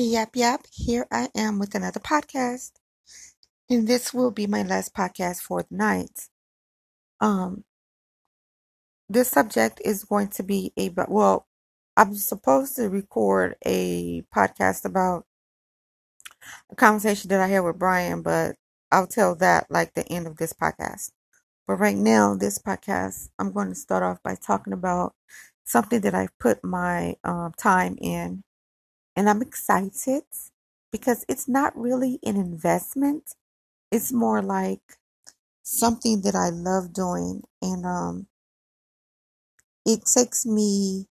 Yep, yep. Here I am with another podcast. And this will be my last podcast for the night. Um, this subject is going to be a well, I'm supposed to record a podcast about a conversation that I had with Brian, but I'll tell that like the end of this podcast. But right now, this podcast, I'm going to start off by talking about something that I've put my um, time in, and I'm excited because it's not really an investment. It's more like something that I love doing, and um, it takes me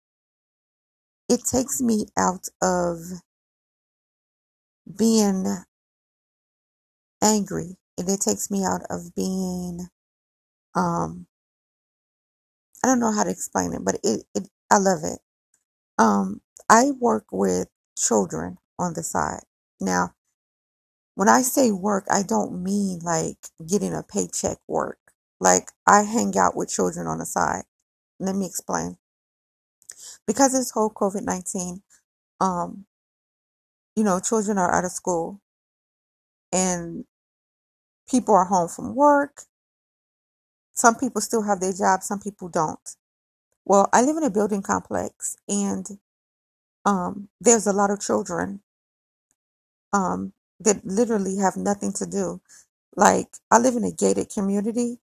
it takes me out of being angry, and it takes me out of being um I don't know how to explain it, but it, it I love it. Um, I work with children on the side. Now, when I say work, I don't mean like getting a paycheck work. Like I hang out with children on the side. Let me explain. Because this whole COVID nineteen, um, you know, children are out of school and people are home from work. Some people still have their jobs, some people don't. Well, I live in a building complex and um, there's a lot of children um, that literally have nothing to do. Like I live in a gated community.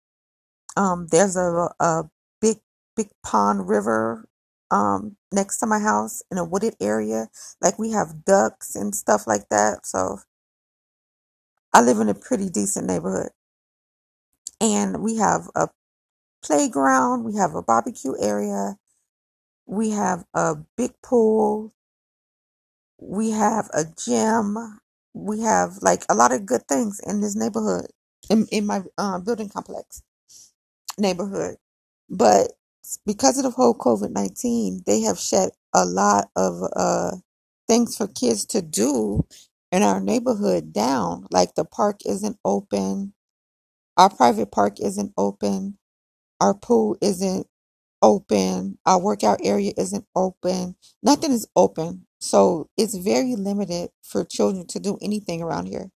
Um, there's a, a big, big pond river um, next to my house in a wooded area. Like we have ducks and stuff like that. So I live in a pretty decent neighborhood. And we have a playground, we have a barbecue area, we have a big pool, we have a gym, we have like a lot of good things in this neighborhood, in, in my uh, building complex neighborhood. But because of the whole COVID 19, they have shut a lot of uh, things for kids to do in our neighborhood down. Like the park isn't open, our private park isn't open, our pool isn't open, our workout area isn't open, nothing is open. So it's very limited for children to do anything around here.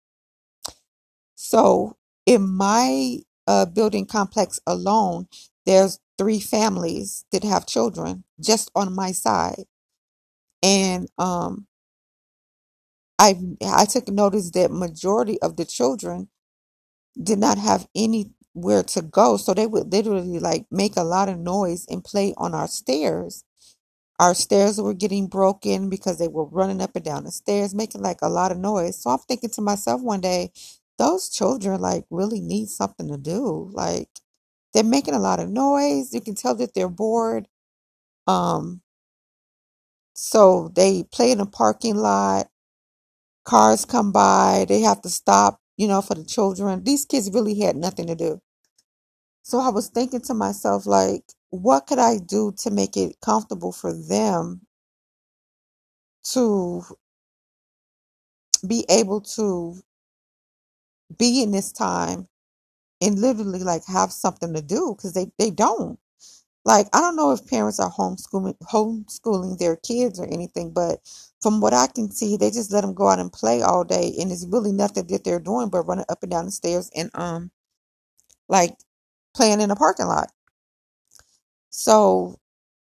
So in my uh, building complex alone, there's three families that have children just on my side. And um, I I took notice that majority of the children did not have anywhere to go, so they would literally like make a lot of noise and play on our stairs. Our stairs were getting broken because they were running up and down the stairs, making like a lot of noise. So I'm thinking to myself one day, those children like really need something to do. Like they're making a lot of noise. You can tell that they're bored. Um, so they play in a parking lot. Cars come by. They have to stop, you know, for the children. These kids really had nothing to do. So I was thinking to myself, like, what could I do to make it comfortable for them to be able to be in this time and literally like have something to do because they, they don't. Like I don't know if parents are homeschooling homeschooling their kids or anything, but from what I can see, they just let them go out and play all day, and it's really nothing that they're doing but running up and down the stairs and um like playing in a parking lot. So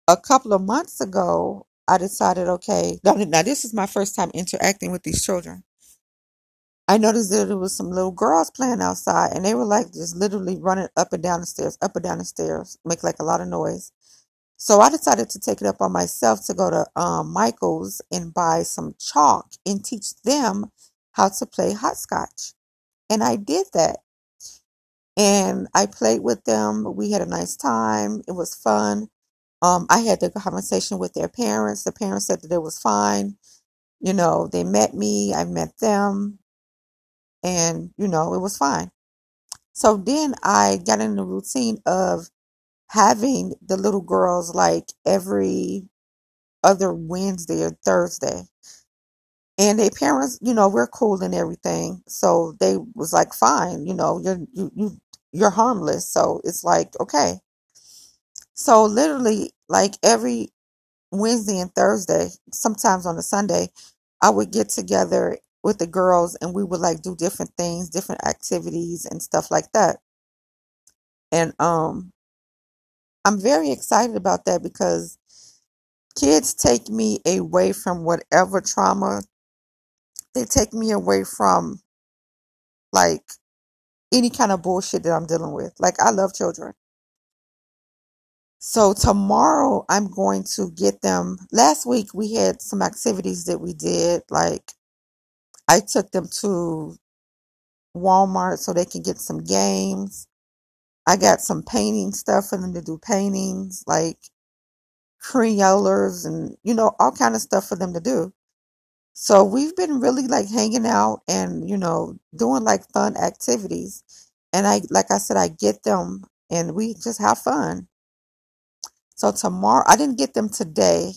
a couple of months ago, I decided, okay, now, now this is my first time interacting with these children. I noticed that there was some little girls playing outside and they were like just literally running up and down the stairs, up and down the stairs, make like a lot of noise. So I decided to take it up on myself to go to um, Michael's and buy some chalk and teach them how to play hopscotch. And I did that. And I played with them. We had a nice time. It was fun. Um, I had the conversation with their parents. The parents said that it was fine. You know, they met me, I met them, and you know, it was fine. So then I got in the routine of having the little girls like every other Wednesday or Thursday. And their parents, you know, we're cool and everything. So they was like, fine, you know, you're you, you you're harmless. So it's like, okay. So literally, like every Wednesday and Thursday, sometimes on a Sunday, I would get together with the girls and we would like do different things, different activities and stuff like that. And um I'm very excited about that because kids take me away from whatever trauma. They take me away from like any kind of bullshit that I'm dealing with. Like I love children. So tomorrow I'm going to get them. Last week we had some activities that we did. Like I took them to Walmart so they can get some games. I got some painting stuff for them to do paintings, like Crayolas and you know all kind of stuff for them to do. So we've been really like hanging out and you know doing like fun activities. And I like I said I get them and we just have fun. So tomorrow I didn't get them today.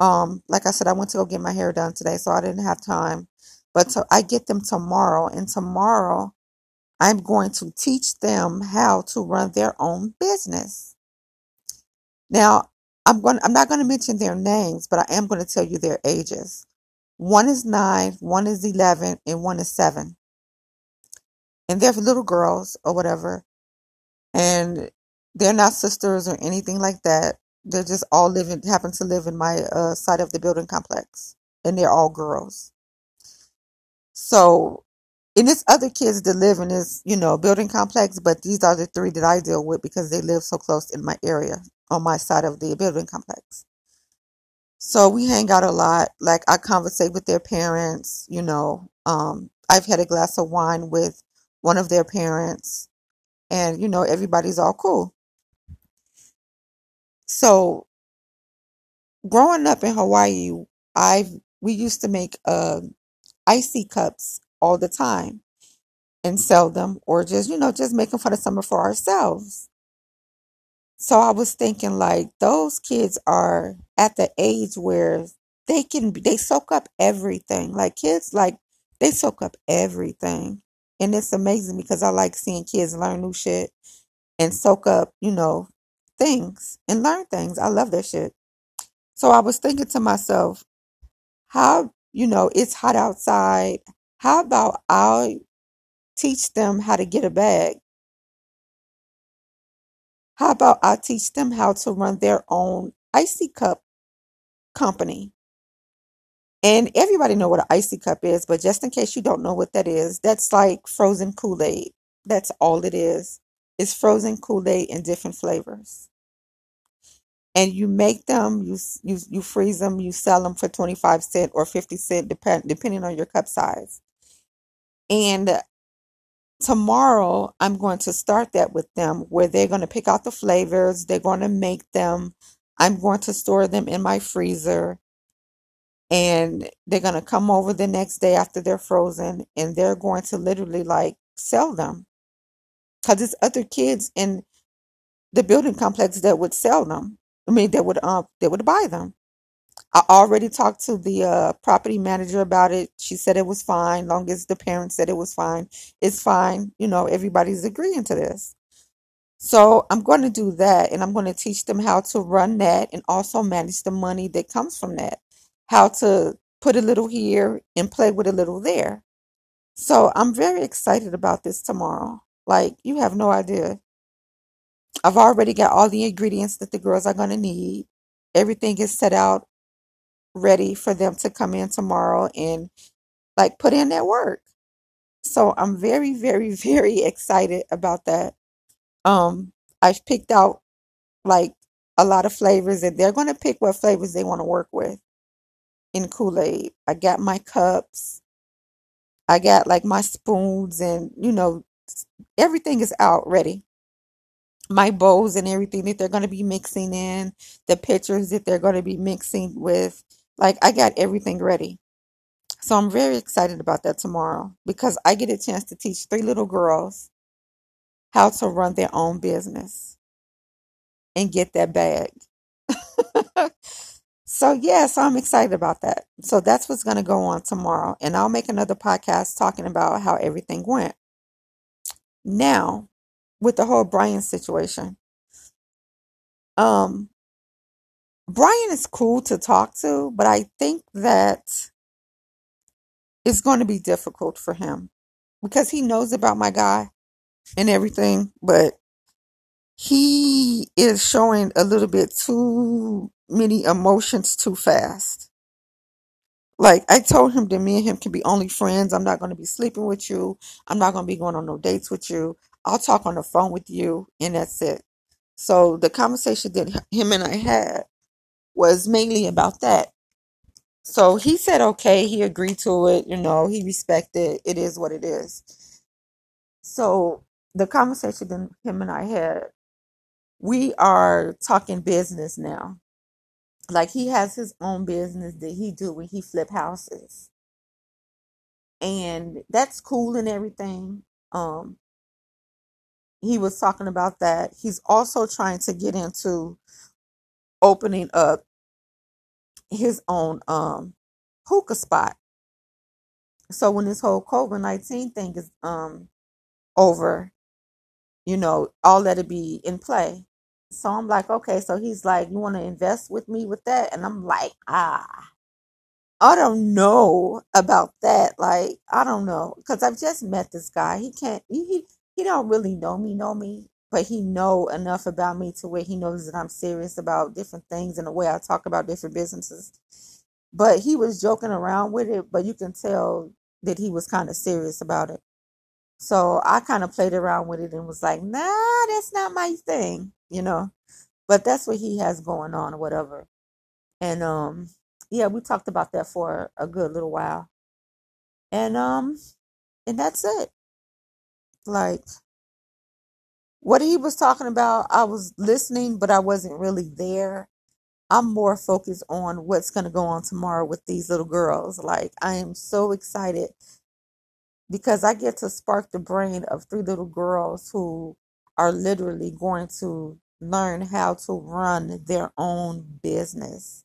Um like I said I went to go get my hair done today so I didn't have time. But so I get them tomorrow and tomorrow I'm going to teach them how to run their own business. Now, I'm going I'm not going to mention their names, but I am going to tell you their ages. One is 9, one is 11, and one is 7. And they're little girls or whatever. And they're not sisters or anything like that. They're just all living happen to live in my uh, side of the building complex. And they're all girls. So and it's other kids that live in this, you know, building complex, but these are the three that I deal with because they live so close in my area on my side of the building complex. So we hang out a lot. Like I conversate with their parents, you know. Um, I've had a glass of wine with one of their parents, and you know, everybody's all cool. So growing up in Hawaii, I've we used to make uh, icy cups all the time and sell them or just, you know, just them for the summer for ourselves. So I was thinking like those kids are at the age where they can they soak up everything. Like kids like they soak up everything. And it's amazing because I like seeing kids learn new shit and soak up, you know, things and learn things. I love that shit. So I was thinking to myself, how, you know, it's hot outside. How about I teach them how to get a bag? How about I teach them how to run their own icy cup company? And everybody know what an icy cup is, but just in case you don't know what that is, that's like frozen Kool-Aid. That's all it is. It's frozen Kool-Aid in different flavors. And you make them, you you you freeze them, you sell them for 25 cent or 50 cent depend, depending on your cup size. And tomorrow I'm going to start that with them where they're going to pick out the flavors, they're going to make them. I'm going to store them in my freezer and they're going to come over the next day after they're frozen and they're going to literally like sell them because there's other kids in the building complex that would sell them i mean that would um that would buy them i already talked to the uh, property manager about it she said it was fine long as the parents said it was fine it's fine you know everybody's agreeing to this so i'm going to do that and i'm going to teach them how to run that and also manage the money that comes from that how to put a little here and play with a little there. So I'm very excited about this tomorrow. Like, you have no idea. I've already got all the ingredients that the girls are going to need. Everything is set out ready for them to come in tomorrow and like put in their work. So I'm very, very, very excited about that. Um, I've picked out like a lot of flavors and they're going to pick what flavors they want to work with in Kool-Aid. I got my cups. I got like my spoons and you know everything is out ready. My bowls and everything that they're going to be mixing in, the pitchers that they're going to be mixing with. Like I got everything ready. So I'm very excited about that tomorrow because I get a chance to teach three little girls how to run their own business and get that bag. So yeah, so I'm excited about that. So that's what's going to go on tomorrow, and I'll make another podcast talking about how everything went. Now, with the whole Brian situation, um, Brian is cool to talk to, but I think that it's going to be difficult for him because he knows about my guy and everything, but he is showing a little bit too many emotions too fast. Like I told him that me and him can be only friends. I'm not going to be sleeping with you. I'm not going to be going on no dates with you. I'll talk on the phone with you, and that's it. So the conversation that him and I had was mainly about that. So he said okay. He agreed to it. You know, he respected. It is what it is. So the conversation that him and I had, we are talking business now. Like he has his own business that he do when he flip houses and that's cool and everything. Um, he was talking about that. He's also trying to get into opening up his own um hookah spot. So when this whole COVID nineteen thing is um over, you know, all that'll be in play. So I'm like, okay, so he's like, you want to invest with me with that? And I'm like, ah, I don't know about that. Like, I don't know because I've just met this guy. He can't. He, he he don't really know me, know me, but he know enough about me to where he knows that I'm serious about different things and the way I talk about different businesses. But he was joking around with it, but you can tell that he was kind of serious about it. So I kind of played around with it and was like, nah, that's not my thing, you know. But that's what he has going on or whatever. And um yeah, we talked about that for a good little while. And um and that's it. Like what he was talking about, I was listening, but I wasn't really there. I'm more focused on what's going to go on tomorrow with these little girls. Like I am so excited because I get to spark the brain of three little girls who are literally going to learn how to run their own business.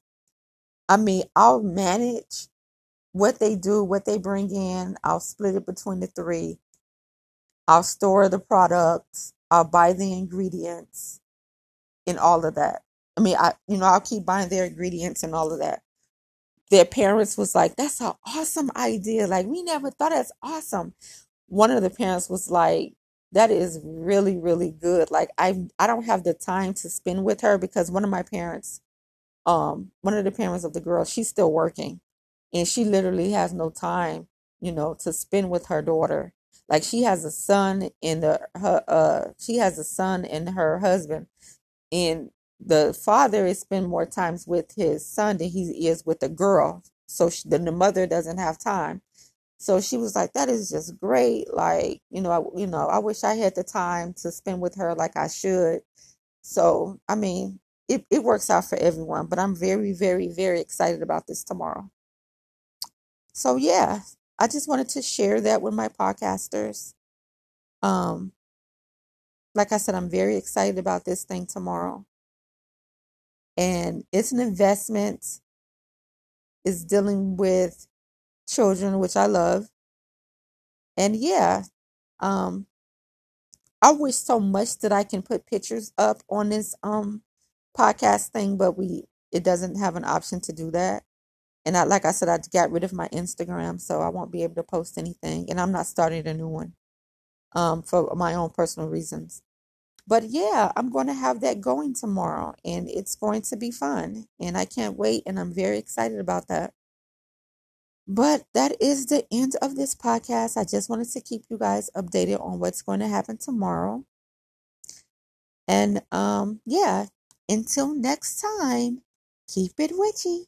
I mean, I'll manage what they do, what they bring in. I'll split it between the three. I'll store the products. I'll buy the ingredients and all of that. I mean, I you know, I'll keep buying their ingredients and all of that. Their parents was like, "That's an awesome idea. Like, we never thought that's awesome." One of the parents was like, "That is really, really good. Like, I I don't have the time to spend with her because one of my parents um one of the parents of the girl she's still working and she literally has no time you know to spend with her daughter like she has a son and the her uh she has a son and her husband and the father is spend more times with his son than he is with the girl. So she, then the mother doesn't have time. So she was like that is just great. Like you know I, you know I wish I had the time to spend with her like I should. So I mean it, it works out for everyone, but I'm very, very, very excited about this tomorrow. So yeah, I just wanted to share that with my podcasters. Um, like I said, I'm very excited about this thing tomorrow. And it's an investment. It's dealing with children, which I love. And yeah, um, I wish so much that I can put pictures up on this um podcast thing, but we it doesn't have an option to do that. And I, like I said, I got rid of my Instagram, so I won't be able to post anything. And I'm not starting a new one um, for my own personal reasons. But yeah, I'm going to have that going tomorrow, and it's going to be fun. And I can't wait, and I'm very excited about that. But that is the end of this podcast. I just wanted to keep you guys updated on what's going to happen tomorrow. And um, yeah, until next time, keep it witchy.